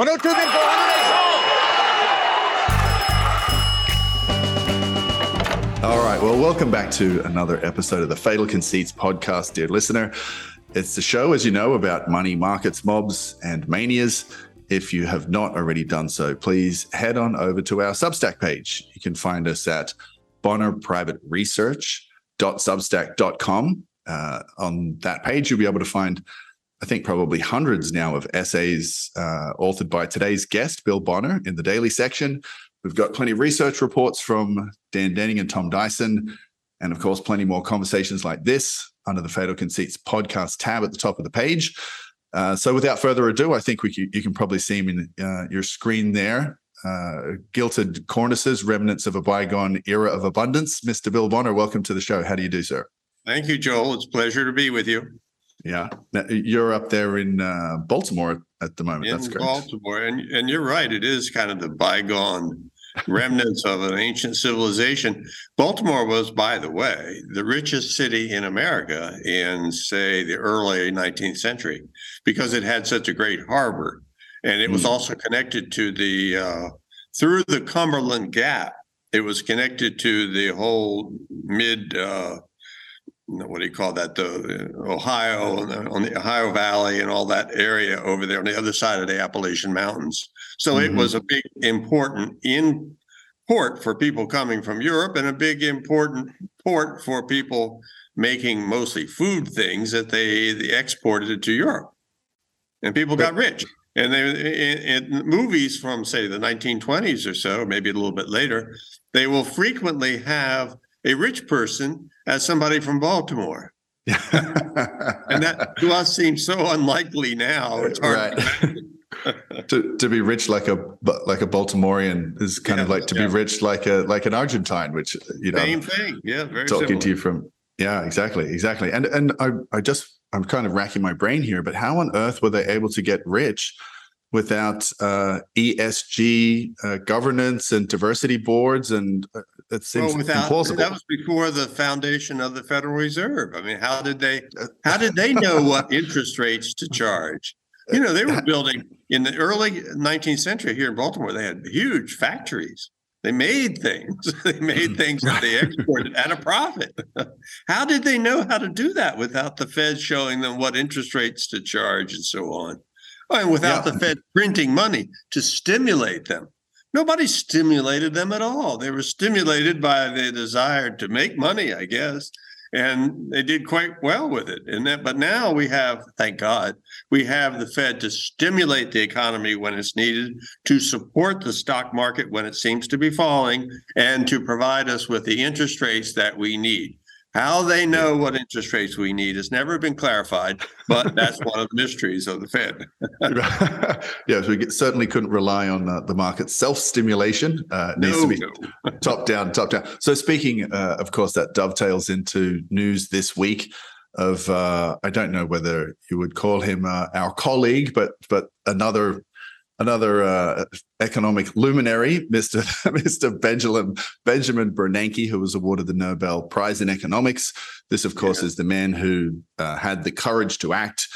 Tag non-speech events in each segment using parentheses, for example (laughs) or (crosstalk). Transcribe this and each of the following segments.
102 din po. Ano na All right. Well, welcome back to another episode of the Fatal Conceits podcast, dear listener. It's the show, as you know, about money, markets, mobs, and manias. If you have not already done so, please head on over to our Substack page. You can find us at bonnerprivateresearch.substack.com. Uh, on that page, you'll be able to find, I think, probably hundreds now of essays uh, authored by today's guest, Bill Bonner, in the daily section. We've got plenty of research reports from Dan Denning and Tom Dyson, and of course, plenty more conversations like this under the Fatal Conceits podcast tab at the top of the page. Uh, so, without further ado, I think we can, you can probably see him in uh, your screen there. Uh, gilded cornices, remnants of a bygone era of abundance. Mr. Bill Bonner, welcome to the show. How do you do, sir? Thank you, Joel. It's a pleasure to be with you. Yeah, you're up there in uh, Baltimore at the moment. In That's great. Baltimore, and and you're right. It is kind of the bygone remnants of an ancient civilization. Baltimore was, by the way, the richest city in America in, say, the early 19th century, because it had such a great harbor, and it was Mm. also connected to the uh, through the Cumberland Gap. It was connected to the whole mid. Uh, what do you call that? The Ohio on the, on the Ohio Valley and all that area over there on the other side of the Appalachian Mountains. So it Mhm. was a big important in port for people coming from Europe and a big important port for people making mostly food things that they, they exported to Europe. And people got rich. And they in, in movies from say the 1920s or so, maybe a little bit later, they will frequently have a rich person as somebody from Baltimore. And that to us seems so unlikely now. It's hard right. to to be rich like a like a Baltimorean is kind of like to yeah. be rich like a like an Argentine, which you know Same thing. Yeah, very talking similar. to you from yeah exactly exactly and and I I just I'm kind of racking my brain here, but how on earth were they able to get rich? Without uh, ESG uh, governance and diversity boards, and uh, it seems well, without implausible. that was before the foundation of the Federal Reserve. I mean, how did they (laughs) how did they know what interest rates to charge? You know, they were (laughs) building in the early 19th century here in Baltimore, they had huge factories. They made things. (laughs) They made things that they exported at a profit. How did they know how to do that without the Fed showing them what interest rates to charge and so on? And without Yeah. the Fed printing money to stimulate them. Nobody stimulated them at all. They were stimulated by the desire to make money, I guess. And they did quite well with it. And that, but now we have, thank God, we have the Fed to stimulate the economy when it's needed, to support the stock market when it seems to be falling, and to provide us with the interest rates that we need. How they know what interest rates we need has never been clarified, but that's one of the mysteries of the Fed. (laughs) yes, we certainly couldn't rely on uh, the market self-stimulation. Uh, needs No, to be no. (laughs) top down, top down. So speaking, uh, of course, that dovetails into news this week of uh, I don't know whether you would call him uh, our colleague, but but another another uh, economic luminary, Mr. (laughs) Mr. Benjamin Benjamin Bernanke, who was awarded the Nobel Prize in Economics. This, of course, Yeah. is the man who uh, had the courage to act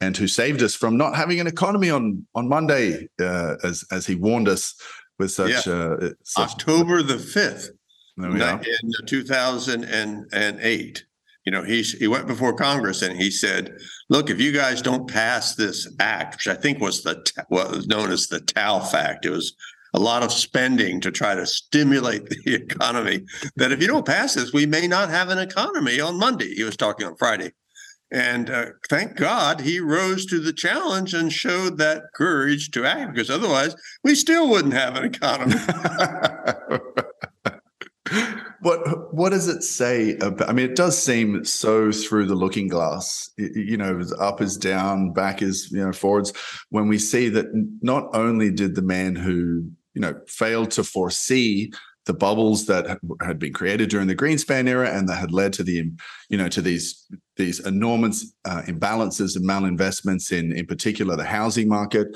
and who saved us from not having an economy on on Monday, uh, as as he warned us with such. Uh, such October the 5th, there we are. in 2008. You know, he's, he went before Congress and he said, look, if you guys don't pass this act, which I think was the, what was known as the TALF Act, it was a lot of spending to try to stimulate (laughs) the economy, that if you don't pass this, we may not have an economy on Monday. He was talking on Friday. And uh, thank God he rose to the challenge and showed that courage to act, because otherwise we still wouldn't have an economy. (laughs) (laughs) what what does it say about i mean it does seem so through the looking glass you know up is down back is you know forwards when we see that not only did the man who you know failed to foresee the bubbles that had- been created during the greenspan era and that had led to the you know to these these enormous uh, imbalances and malinvestments in in particular the housing market.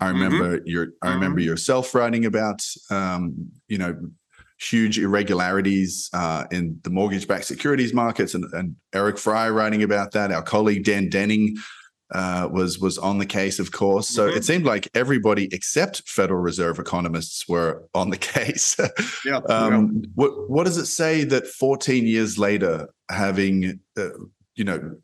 I remember your i remember yourself writing about um you know huge irregularities uh, in the mortgage-backed securities markets, and, and Eric Fry writing about that. Our colleague Dan Denning uh, was was on the case, of course. So mm-hmm. it seemed like everybody except Federal Reserve economists were on the (laughs) case. yeah, um, yeah. What what does it say that 14 years later, having uh, you know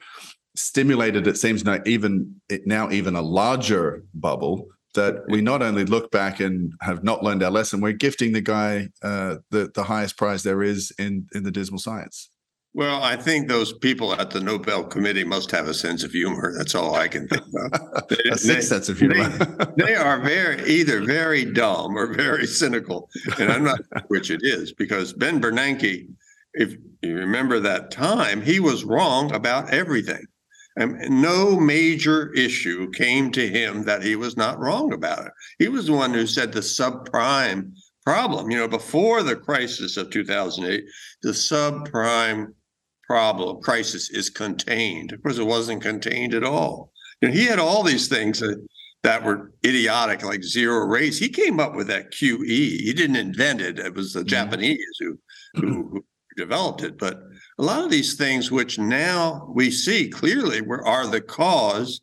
stimulated, it seems now even now even a larger bubble that we not only look back and have not learned our lesson, we're gifting the guy uh, the the highest prize there is in in the dismal science. Well, I think those people at the Nobel Committee must have a sense of humor. That's all I can think of. They, (laughs) a sense of humor. they, they, are very either very dumb or very cynical, and I'm not sure which it is because Ben Bernanke, if you remember that time, he was wrong about everything. And no major issue came to him that he was not wrong about it. He was the one who said the subprime problem. You know, before the crisis of 2008, the subprime problem crisis is contained. Of course, it wasn't contained at all. And he had all these things that, that were idiotic, like zero rates. He came up with that QE. He didn't invent it. It was the mm-hmm. Japanese who, who, who developed it. But a lot of these things, which now we see clearly were are the cause,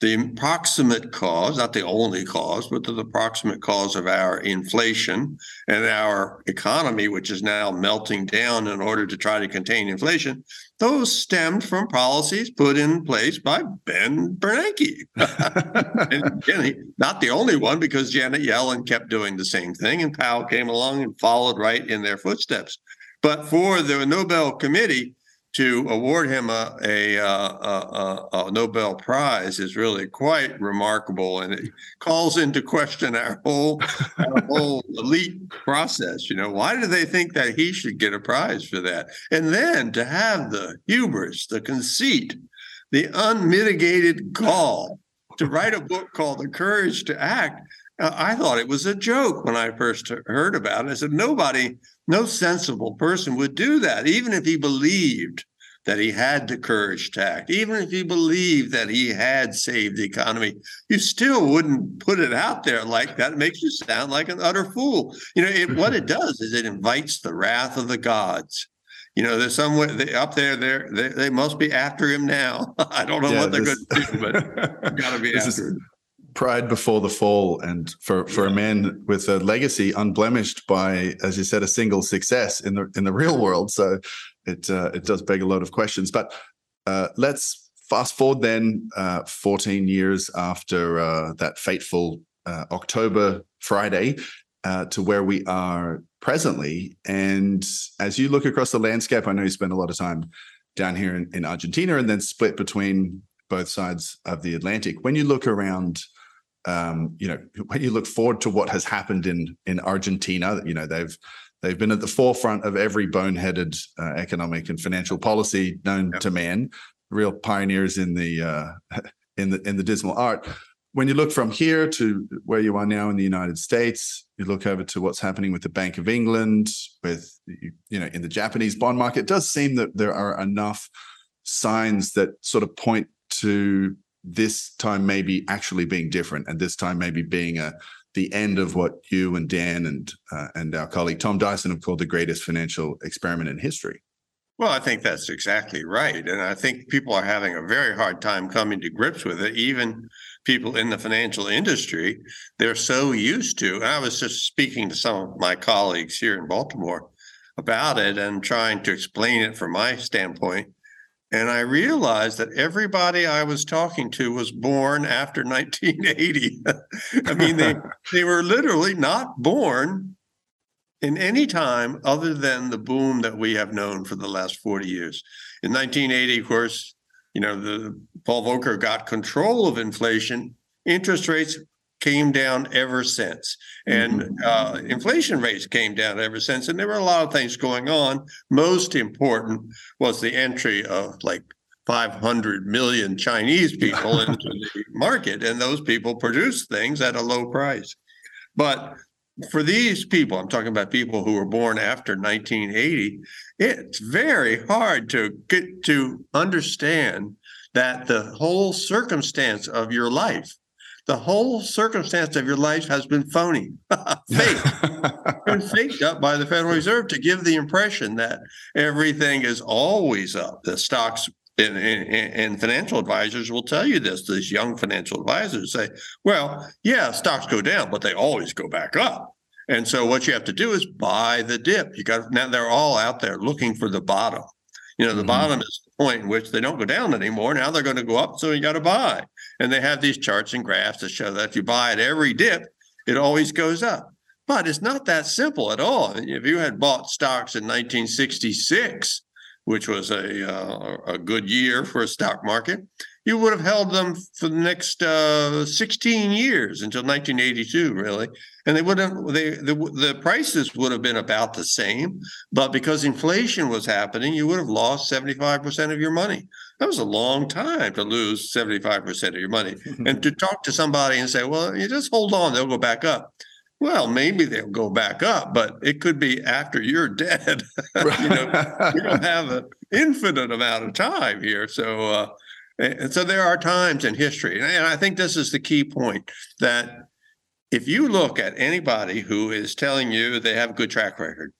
the proximate cause, not the only cause, but the proximate cause of our inflation and our economy, which is now melting down in order to try to contain inflation, those stemmed from policies put in place by Ben Bernanke. (laughs) and again, not the only one, because Janet Yellen kept doing the same thing, and Powell came along and followed right in their footsteps. But for the Nobel Committee to award him a, a, a, a, Nobel Prize is really quite remarkable, and it calls into question our whole our whole elite process. You know, why do they think that he should get a prize for that? And then to have the hubris, the conceit, the unmitigated gall to write a book called The Courage to Act. Uh, I thought it was a joke when I first heard about it. I said, nobody no sensible person would do that, even if he believed that he had the courage to act, even if he believed that he had saved the economy, you still wouldn't put it out there like that. It makes you sound like an utter fool. You know, it, what it (laughs) does is it invites the wrath of the gods. You know, there's somewhere they, up there. There, they, they must be after him now. (laughs) I don't know yeah, what they're going to do, but (laughs) got to be after him pride before the fall and for for a man with a legacy unblemished by as you said a single success in the in the real world. So it uh, it does beg a lot of questions. But uh, let's fast forward then uh, 14 years after uh, that fateful uh, october friday uh, to where we are presently. And as you look across the landscape i know you spend a lot of time down here in, in argentina and then split between both sides of the atlantic. When you look around um, you know, when you look forward to what has happened in in Argentina, you know, they've they've been at the forefront of every boneheaded uh, economic and financial policy known yep. to man, real pioneers in the uh, (laughs) in the in the dismal art. When you look from here to where you are now in the United States, you look over to what's happening with the Bank of England, with you know, in the Japanese bond market. It does seem that there are enough signs that sort of point to this time maybe actually being different and this time maybe being a the end of what you and Dan and uh, and our colleague Tom Dyson have called the greatest financial experiment in history. Well, I think that's exactly right. And I think people are having a very hard time coming to grips with it. Even people in the financial industry, they're so used to. And I was just speaking to some of my colleagues here in Baltimore about it and trying to explain it from my standpoint. And I realized that everybody I was talking to was born after (laughs) 1980. I mean, they, (laughs) they were literally not born in any time other than the boom that we have known for the last 40 years. In 1980, of course, you know, the Paul Volcker got control of inflation. Interest rates came down ever since. And mm-hmm. uh, inflation rates came down ever since. And there were a lot of things going on. Most important was the entry of like 500 million Chinese people (laughs) into the market, and those people produce things at a low price. But for these people, I'm talking about people who were born after 1980, it's very hard to get to understand that the whole circumstance of your life the whole circumstance of your life has been phony, (laughs) fake, (laughs) been faked up by the Federal Reserve to give the impression that everything is always up. The stocks and, and, and, financial advisors will tell you this. These young financial advisors say, "Well, yeah, stocks go down, but they always go back up." And so, what you have to do is buy the dip. You got now; they're all out there looking for the bottom. You know, the mm-hmm. bottom is the point in which they don't go down anymore. Now they're going to go up, so you got to buy. And they have these charts and graphs that show that if you buy at every dip, it always goes up. But it's not that simple at all. If you had bought stocks in 1966, which was a uh, a good year for a stock market, you would have held them for the next uh, 16 years until 1982, really, and they would have they the, the prices would have been about the same, but because inflation was happening, you would have lost 75% of your money. That was a long time to lose 75% of your money, (laughs) and to talk to somebody and say, "Well, you just hold on, they'll go back up." Well, maybe they'll go back up, but it could be after you're (laughs) dead. you know, we don't (laughs) have an infinite amount of time here, so. Uh, and so there are times in history, and I think this is the key point that if you look at anybody who is telling you they have a good track record,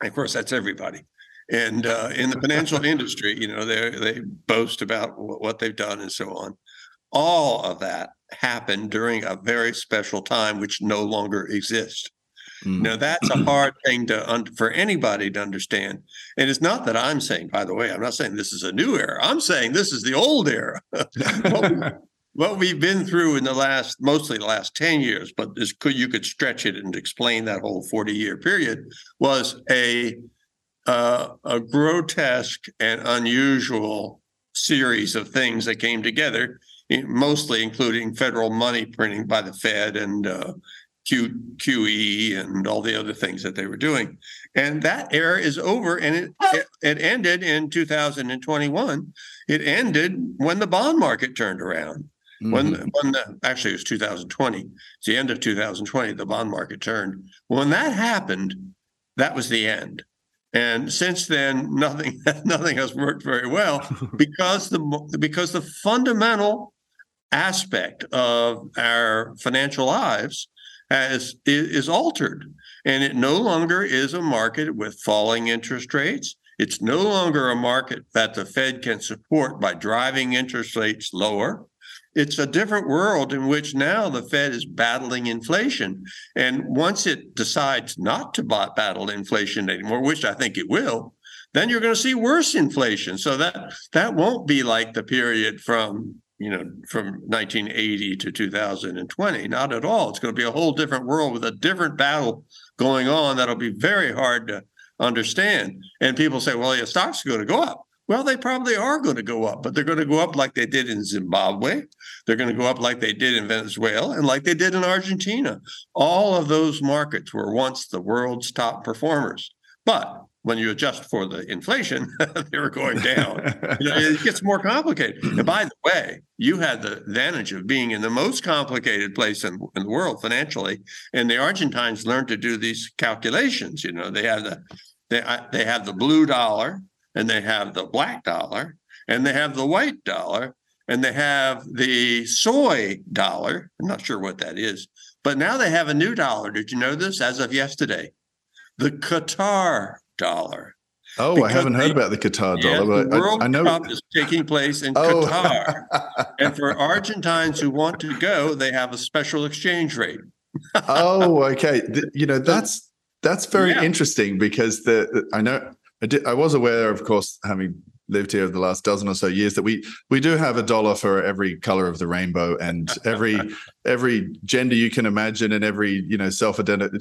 of course that's everybody, and uh, in the financial industry, you know they they boast about what they've done and so on. All of that happened during a very special time, which no longer exists. Mm. Now that's a hard thing to un- for anybody to understand. And it's not that I'm saying, by the way, I'm not saying this is a new era. I'm saying this is the old era. (laughs) what, we, what, we've been through in the last, mostly the last 10 years, but this could you could stretch it and explain that whole 40 year period was a uh, a grotesque and unusual series of things that came together, mostly including federal money printing by the Fed and uh, Q, QE and all the other things that they were doing. And that era is over and it, it, it, ended in 2021. It ended when the bond market turned around. Mm-hmm. When, when the, actually it was 2020. It's the end of 2020, the bond market turned. When that happened, that was the end. And since then, nothing (laughs) nothing has worked very well (laughs) because the because the fundamental aspect of our financial lives has is altered. And it no longer is a market with falling interest rates. It's no longer a market that the fed can support by driving interest rates lower it's a different world in which now the fed is battling inflation and once it decides not to battle inflation anymore which i think it will then you're going to see worse inflation so that that won't be like the period from you know, from 1980 to 2020. Not at all. It's going to be a whole different world with a different battle going on that'll be very hard to understand. And people say, well, your stocks are going to go up. Well, they probably are going to go up, but they're going to go up like they did in Zimbabwe. They're going to go up like they did in Venezuela and like they did in Argentina. All of those markets were once the world's top performers. But when you adjust for the inflation, (laughs) they were going down. you know, it gets more complicated. And by the way, you had the advantage of being in the most complicated place in, in, the world financially, and the Argentines learned to do these calculations. You know, they have the they they have the blue dollar, and they have the black dollar, and they have the white dollar, and they have the soy dollar. I'm not sure what that is, but now they have a new dollar. Did you know this? As of yesterday, the Qatar dollar. Oh, because I haven't heard about the Qatar dollar, but World I, I know Cup is taking place in oh. Qatar, (laughs) and for Argentines who want to go, they have a special exchange rate. oh, okay. You know (laughs) that's that's very yeah. interesting because the I know I, did, I was aware, of course, having lived here the last dozen or so years that we we do have a dollar for every color of the rainbow and (laughs) every every gender you can imagine and every you know self identify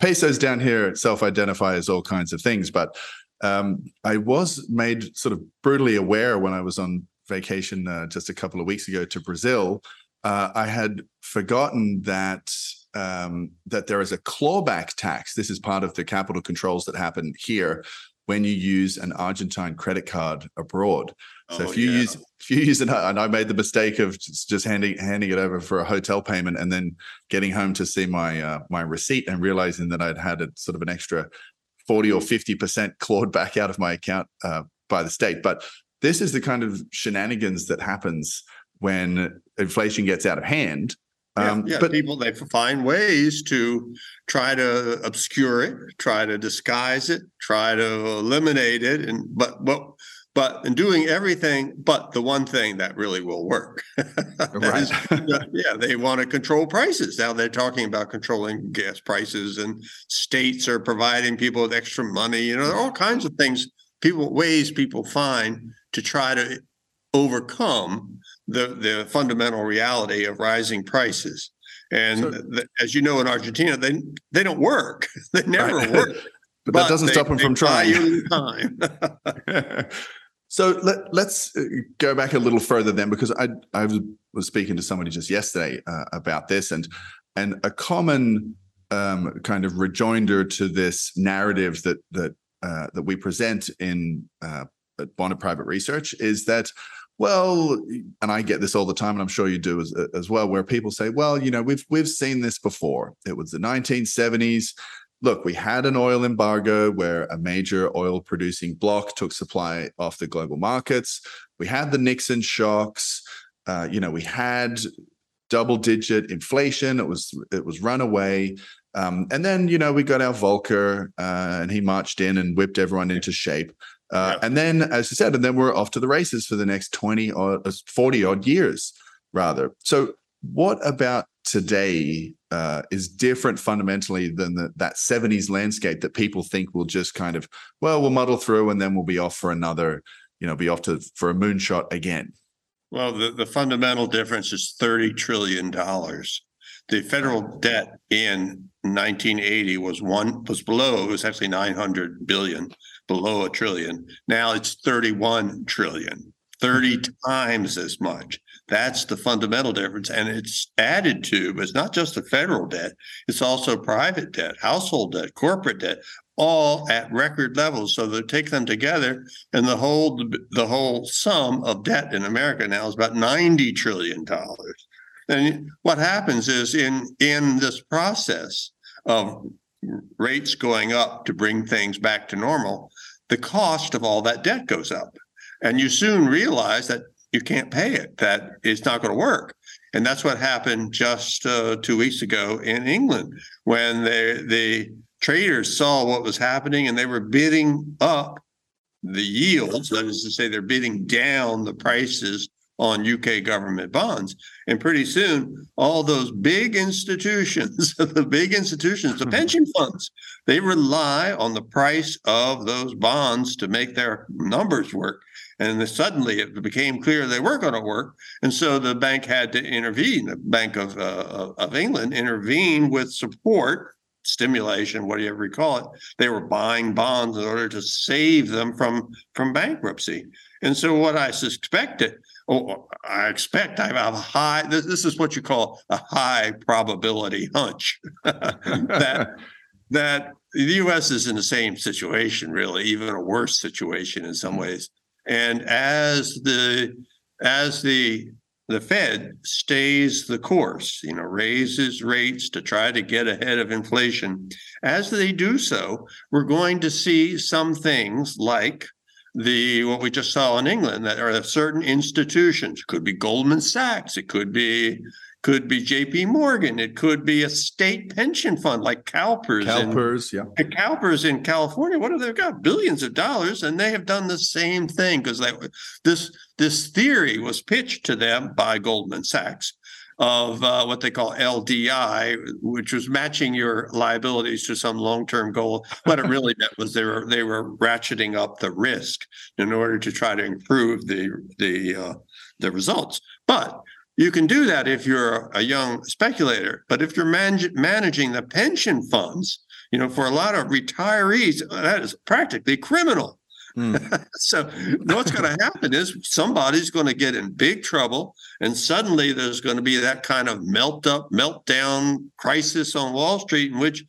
pesos down here self identify as all kinds of things. But um, i was made sort of brutally aware when i was on vacation uh, just a couple of weeks ago to brazil. Uh, i had forgotten that um, that there is a clawback tax. This is part of the capital controls that happen here, when you use an Argentine credit card abroad. So oh, if you yeah. use if you use it, and I made the mistake of just, handing handing it over for a hotel payment and then getting home to see my uh, my receipt and realizing that I'd had a sort of an extra forty or fifty percent clawed back out of my account uh, by the state. But this is the kind of shenanigans that happens when inflation gets out of hand um, yeah, yeah, but people they find ways to try to obscure it, try to disguise it, try to eliminate it, and but but but in doing everything but the one thing that really will work. (laughs) right. Is, yeah, they want to control prices. Now they're talking about controlling gas prices, and states are providing people with extra money. You know, there are all kinds of things, people ways people find to try to overcome the the fundamental reality of rising prices. And so, the, as you know, in Argentina, they they don't work. (laughs) They never right. work. but, (laughs) but, that doesn't they, stop them from trying. (laughs) Time. so let, us uh, go back a little further then, because I I was speaking to somebody just yesterday uh, about this, and and a common um, kind of rejoinder to this narrative that that uh, that we present in uh, Bonner Private Research is that well, and I get this all the time, and I'm sure you do as, as well, where people say, well, you know, we've we've seen this before. It was the 1970s. Look, we had an oil embargo where a major oil producing bloc took supply off the global markets. We had the Nixon shocks. Uh, you know, we had double digit inflation. It was it was runaway. Um, and then, you know, we got our Volcker, uh, and he marched in and whipped everyone into shape. Uh, And then, as you said, and then we're off to the races for the next 20 or uh, 40 odd years, rather. So, what about today uh, is different fundamentally than the, that 70s landscape that people think will just kind of, well, we'll muddle through and then we'll be off for another, you know, be off to for a moonshot again? Well, the, the fundamental difference is $30 trillion. The federal debt in 1980 was one was below, it was actually 900 billion below a trillion. Now it's 31 trillion, 30 mm-hmm. times as much. That's the fundamental difference. And it's added to, but it's not just the federal debt, it's also private debt, household debt, corporate debt, all at record levels. So they take them together, and the whole the whole sum of debt in America now is about 90 trillion dollars. And what happens is in in this process of rates going up to bring things back to normal, the cost of all that debt goes up. And you soon realize that you can't pay it, that it's not going to work. And that's what happened just uh, two weeks ago in England when they, the traders saw what was happening and they were bidding up the yields. That is to say, they're bidding down the prices on UK government bonds. And pretty soon, all those big institutions, (laughs) the big institutions, the hmm. pension funds, they rely on the price of those bonds to make their numbers work. And suddenly it became clear they weren't going to work. And so the bank had to intervene. The Bank of, uh, of England intervened with support stimulation, whatever you call it. They were buying bonds in order to save them from from bankruptcy. And so what I suspected Oh, oh, I expect I have a high, this, this is what you call a high probability hunch (laughs) that, that the US is in the same situation, really, even a worse situation in some ways. And as the, as the, the Fed stays the course, you know, raises rates to try to get ahead of inflation. As they do so, we're going to see some things like the what we just saw in England that are certain institutions. It could be Goldman Sachs. It could be could be J.P. Morgan. It could be a state pension fund like CalPERS. CalPERS, in, yeah. CalPERS in California. What have they got? Billions of dollars, and they have done the same thing because they this this theory was pitched to them by Goldman Sachs of uh, what they call LDI, which was matching your liabilities to some long-term goal. What it (laughs) really meant was they were they were ratcheting up the risk in order to try to improve the the uh, the results. But you can do that if you're a young speculator. But if you're man- managing the pension funds, you know, for a lot of retirees, that is practically criminal. Mm. (laughs) so what's going to happen is somebody's going to get in big trouble, and suddenly there's going to be that kind of melt up, meltdown crisis on Wall Street in which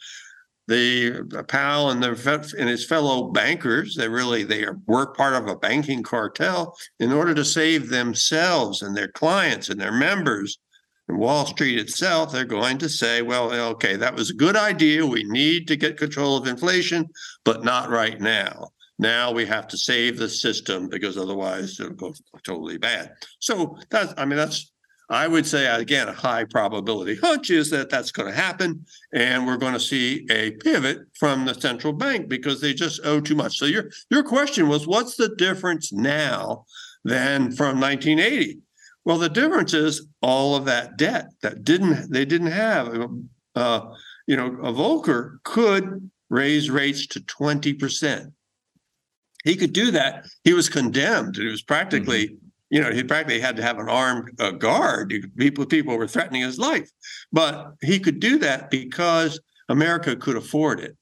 the Powell and the and his fellow bankers, they really they work part of a banking cartel in order to save themselves and their clients and their members. And Wall Street itself, they're going to say, well, okay, that was a good idea. We need to get control of inflation, but not right now. Now we have to save the system because otherwise it'll go totally bad. So that's, I mean, that's I would say, again, a high probability hunch is that that's going to happen. And we're going to see a pivot from the central bank because they just owe too much. So your, your question was, what's the difference now than from 1980? Well, the difference is all of that debt that didn't they didn't have. Uh, you know, a Volcker could raise rates to 20%. He could do that. He was condemned. It was practically, mm-hmm. you know, he practically had to have an armed uh, guard. People, people were threatening his life. But he could do that because America could afford it.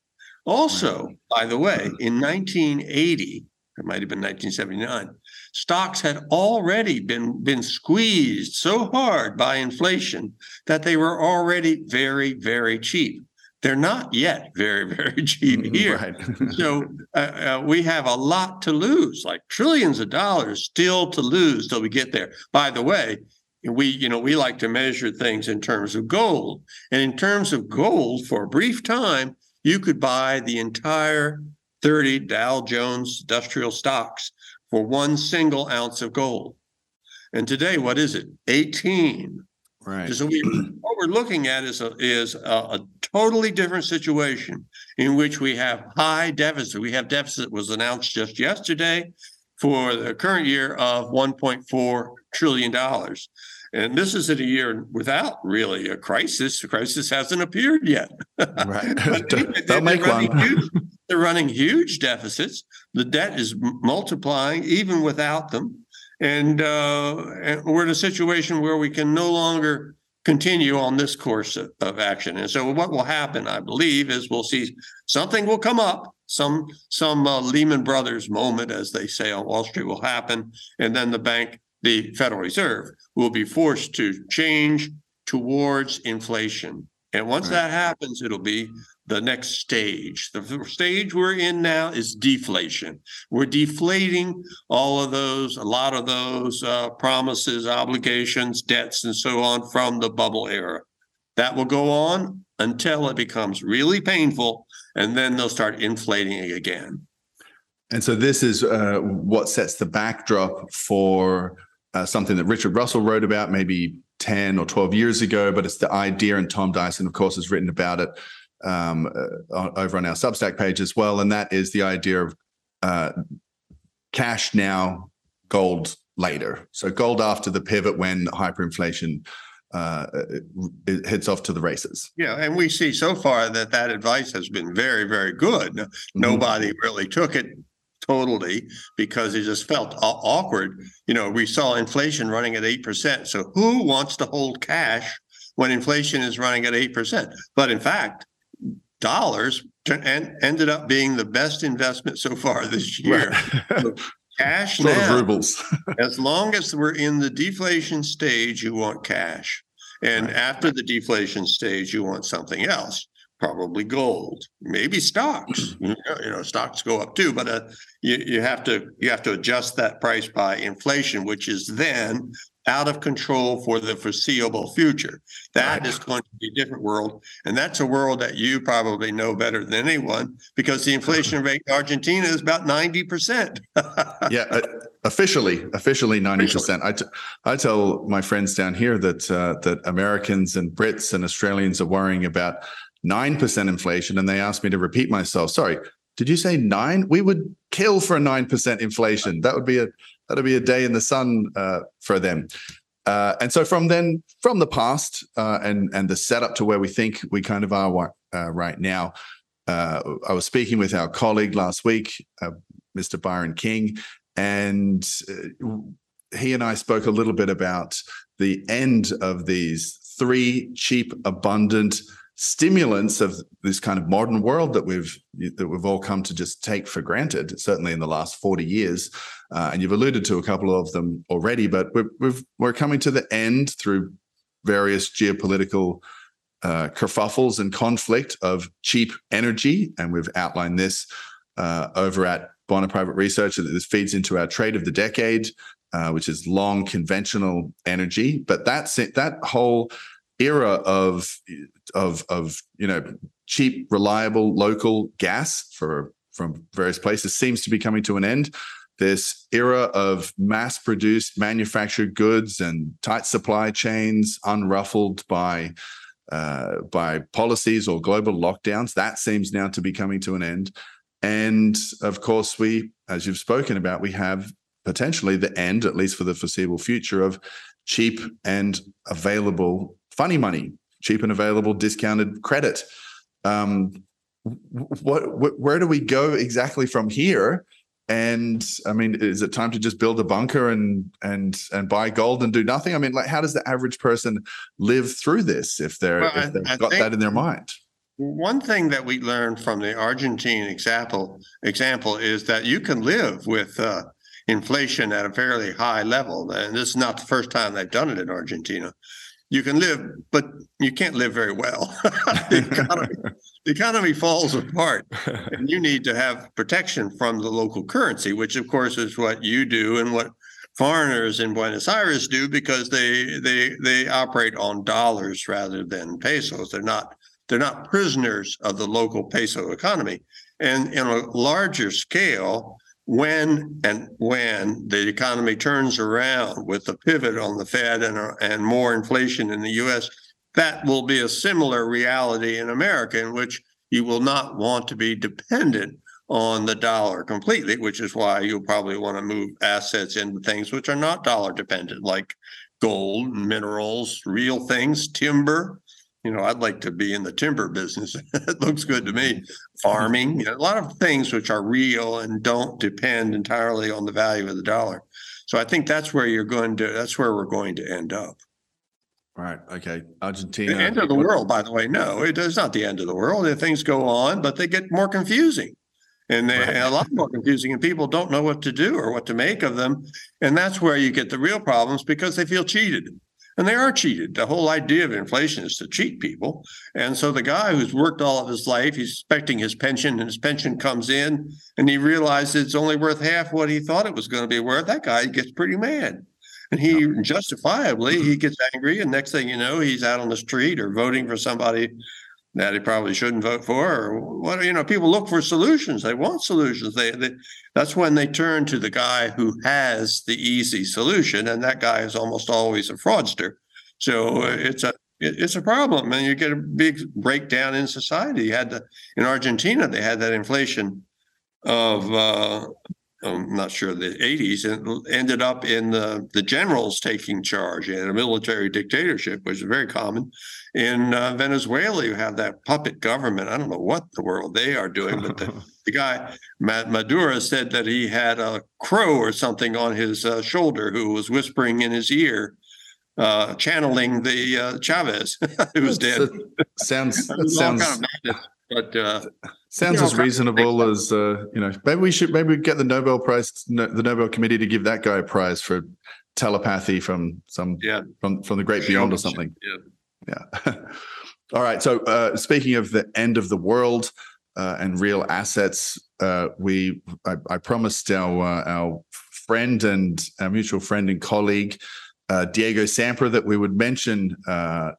Also, by the way, in 1980, it might have been 1979, stocks had already been, been squeezed so hard by inflation that they were already very, very cheap. They're not yet very, (laughs) very cheap mm-hmm, here. Right. (laughs) so uh, uh, we have a lot to lose, like trillions of dollars still to lose till we get there. By the way, we you know we like to measure things in terms of gold and in terms of gold for a brief time you could buy the entire 30 Dow Jones industrial stocks for one single ounce of gold. And today, what is it? 18. Right. So we, what we're looking at is a is a, a, totally different situation in which we have high deficit. We have deficit was announced just yesterday for the current year of 1.4 trillion dollars. And this is in a year without really a crisis. The crisis hasn't appeared yet. Right. (laughs) (laughs) They'll make one. huge, they're running huge deficits. The debt is multiplying even without them. And, uh, and we're in a situation where we can no longer continue on this course of, of, action. And so what will happen, I believe, is we'll see something will come up, some some uh, Lehman Brothers moment, as they say on Wall Street, will happen, and then the bank the Federal Reserve will be forced to change towards inflation. And once right. that happens, it'll be the next stage. The stage we're in now is deflation. We're deflating all of those, a lot of those uh, promises, obligations, debts, and so on from the bubble era. That will go on until it becomes really painful, and then they'll start inflating again. And so, this is uh, what sets the backdrop for uh, something that Richard Russell wrote about maybe 10 or 12 years ago, but it's the idea, and Tom Dyson, of course, has written about it um, uh, over on our Substack page as well. And that is the idea of uh, cash now, gold later. So gold after the pivot when hyperinflation uh, it heads off to the races. Yeah, and we see so far that that advice has been very, very good. Mm-hmm. Nobody really took it totally because it just felt awkward. You know, we saw inflation running at 8%. So who wants to hold cash when inflation is running at 8%? But in fact, dollars and ended up being the best investment so far this (laughs) year. Right. so cash (laughs) sort now, rubles. (laughs) as long as we're in the deflation stage, you want cash. And right. after the deflation stage, you want something else probably gold, maybe stocks. You know, you know stocks go up too, but uh, you you have to you have to adjust that price by inflation, which is then out of control for the foreseeable future. That right. is going to be a different world, and that's a world that you probably know better than anyone because the inflation rate in Argentina is about ninety percent. (laughs) yeah. Uh, officially, officially ninety percent. I, t- I tell my friends down here that uh, that Americans and Brits and Australians are worrying about 9% inflation and they ask me to repeat myself. Sorry, did you say nine? We would kill for a 9% inflation. That would be a that'd be a day in the sun uh, for them. Uh, and so from then, from the past uh, and and the setup to where we think we kind of are uh, right now, uh, I was speaking with our colleague last week, uh, Mr. Byron King, and he and I spoke a little bit about the end of these three cheap, abundant stimulants of this kind of modern world that we've that we've all come to just take for granted certainly in the last 40 years. Uh, and you've alluded to a couple of them already but we're, we've, we're coming to the end through various geopolitical uh, kerfuffles and conflict of cheap energy. And we've outlined this uh, over at Bonner Private Research and this feeds into our trade of the decade uh, which is long conventional energy. But that's it. That whole era of of of you know cheap, reliable local gas for from various places seems to be coming to an end. this era of mass produced manufactured goods and tight supply chains unruffled by uh, by policies or global lockdowns that seems now to be coming to an end and of course we as you've spoken about we have potentially the end at least for the foreseeable future of cheap and available funny money cheap and available discounted credit um, what, where do we go exactly from here and I mean, is it time to just build a bunker and and and buy gold and do nothing? I mean, like, how does the average person live through this if they're well, if they've I, got that in their mind? One thing that we learned from the Argentine example example is that you can live with uh, inflation at a fairly high level, and this is not the first time they've done it in Argentina you can live, but you can't live very well. (laughs) the, economy, the, economy, falls apart, (laughs) and you need to have protection from the local currency, which of course is what you do and what foreigners in Buenos Aires do because they they they operate on dollars rather than pesos. They're not they're not prisoners of the local peso economy. And in a larger scale, when and when the economy turns around with the pivot on the Fed and, uh, and more inflation in the US, that will be a similar reality in America, in which you will not want to be dependent on the dollar completely, which is why you'll probably want to move assets into things which are not dollar dependent, like gold, minerals, real things, timber, you know, I'd like to be in the timber business. (laughs) it looks good to me. (laughs) Farming, you know, a lot of things which are real and don't depend entirely on the value of the dollar. So I think that's where you're going to. That's where we're going to end up. Right. Okay. Argentina. The end of the world, by the way. No, it is not the end of the world. Things go on, but they get more confusing. And, they, right. a lot more confusing, and people don't know what to do or what to make of them. And that's where you get the real problems because they feel cheated. And they are cheated. The whole idea of inflation is to cheat people. And so the guy who's worked all of his life, he's expecting his pension, and his pension comes in, and he realizes it's only worth half what he thought it was going to be worth. That guy gets pretty mad. And he justifiably he mm-hmm. gets angry, and next thing you know, he's out on the street or voting for somebody that he probably shouldn't vote for, or what you know. People look for solutions; they want solutions. They, they that's when they turn to the guy who has the easy solution, and that guy is almost always a fraudster. So uh, it's a it's a problem, and you get a big breakdown in society. You had the in Argentina, they had that inflation of uh, I'm not sure the 80s, and ended up in the, the generals taking charge in a military dictatorship, which is very common. In uh, Venezuela, you have that puppet government. I don't know what the world they are doing, but the, (laughs) the guy, Maduro, said that he had a crow or something on his uh, shoulder who was whispering in his ear. Uh, channeling the uh, Chavez, (laughs) who was dead. sounds sounds kind of but uh, Sounds as reasonable as uh, you know. Maybe we should maybe get the Nobel Prize, the Nobel Committee, to give that guy a prize for telepathy from some yeah. from from the great beyond or something. Yeah. Yeah. (laughs) All right. So uh, speaking of the end of the world uh, and real assets, uh, we I, I, promised our uh, our friend and our mutual friend and colleague uh, Diego Sampra that we would mention uh,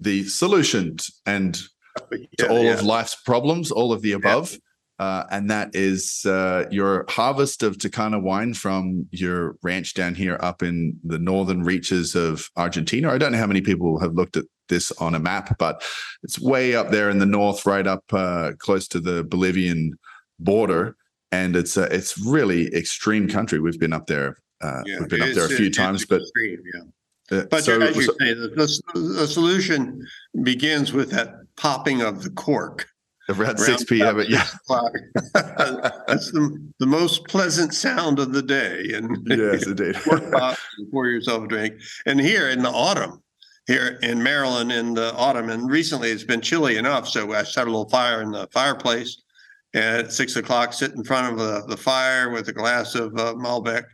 the solutions and (laughs) yeah, to all yeah. of life's problems, all of the above. Yeah. Uh, and that is uh, your harvest of Tacana wine from your ranch down here up in the northern reaches of Argentina. I don't know how many people have looked at this on a map, but it's way up there in the north, right up uh, close to the Bolivian border, and it's uh, it's really extreme country. We've been up there. Uh, yeah, we've been up there a few times, but extreme, yeah. Uh, but so, as you so, say, the, the, the, solution begins with that popping of the cork. Around 6 p.m. Yeah. (laughs) That's the, the most pleasant sound of the day. And yes, indeed. (laughs) pour yourself a drink. And here in the autumn, here in Maryland in the autumn, and recently it's been chilly enough. So I set a little fire in the fireplace. And at six o'clock, sit in front of the, the fire with a glass of uh, Malbec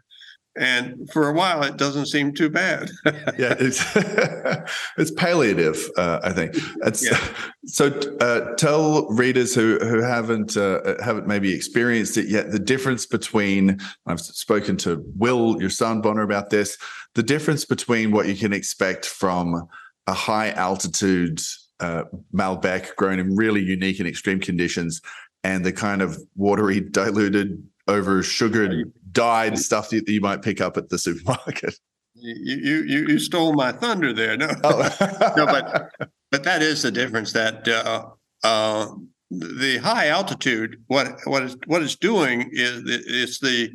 and for a while it doesn't seem too bad. (laughs) Yeah it's (laughs) it's palliative uh, i think. It's yeah. (laughs) so uh, tell readers who who haven't uh, haven't maybe experienced it yet the difference between i've spoken to will your son bonner about this the difference between what you can expect from a high altitude uh, malbec grown in really unique and extreme conditions and the kind of watery diluted over sugared dyed stuff that you might pick up at the supermarket. You you you stole my thunder there. No, oh. (laughs) no, but but that is the difference. That uh, uh, the high altitude, what what is what it's doing is it's the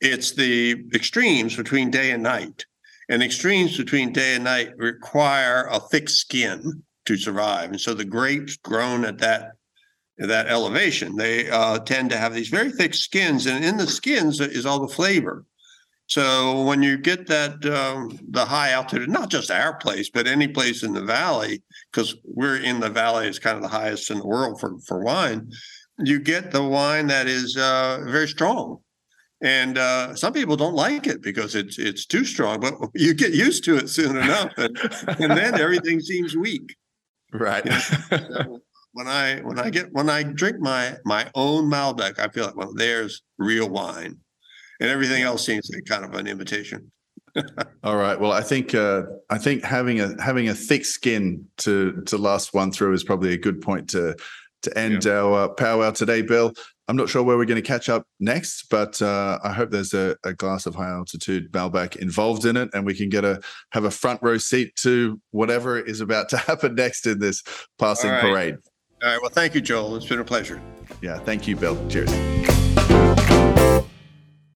it's the extremes between day and night, and extremes between day and night require a thick skin to survive. And so the grapes grown at that that elevation, they uh, tend to have these very thick skins, and in the skins is all the flavor. So when you get that um, the high altitude, not just our place, but any place in the valley, because we're in the valley, it's kind of the highest in the world for for wine. You get the wine that is uh, very strong, and uh, some people don't like it because it's it's too strong. But (laughs) you get used to it soon enough, and, and then everything seems weak. Right. (laughs) so when I when I get when I drink my my own Malbec, I feel like well, there's real wine and everything else seems like kind of an imitation. (laughs) All right. Well, I think uh, I think having a having a thick skin to to last one through is probably a good point to to end yeah. our uh, powwow today, Bill. I'm not sure where we're going to catch up next, but uh, I hope there's a, a, glass of high altitude Malbec involved in it, and we can get a have a front row seat to whatever is about to (laughs) happen next in this passing right. parade. All right. Well, thank you, Joel. It's been a pleasure. Yeah. Thank you, Bill. Cheers.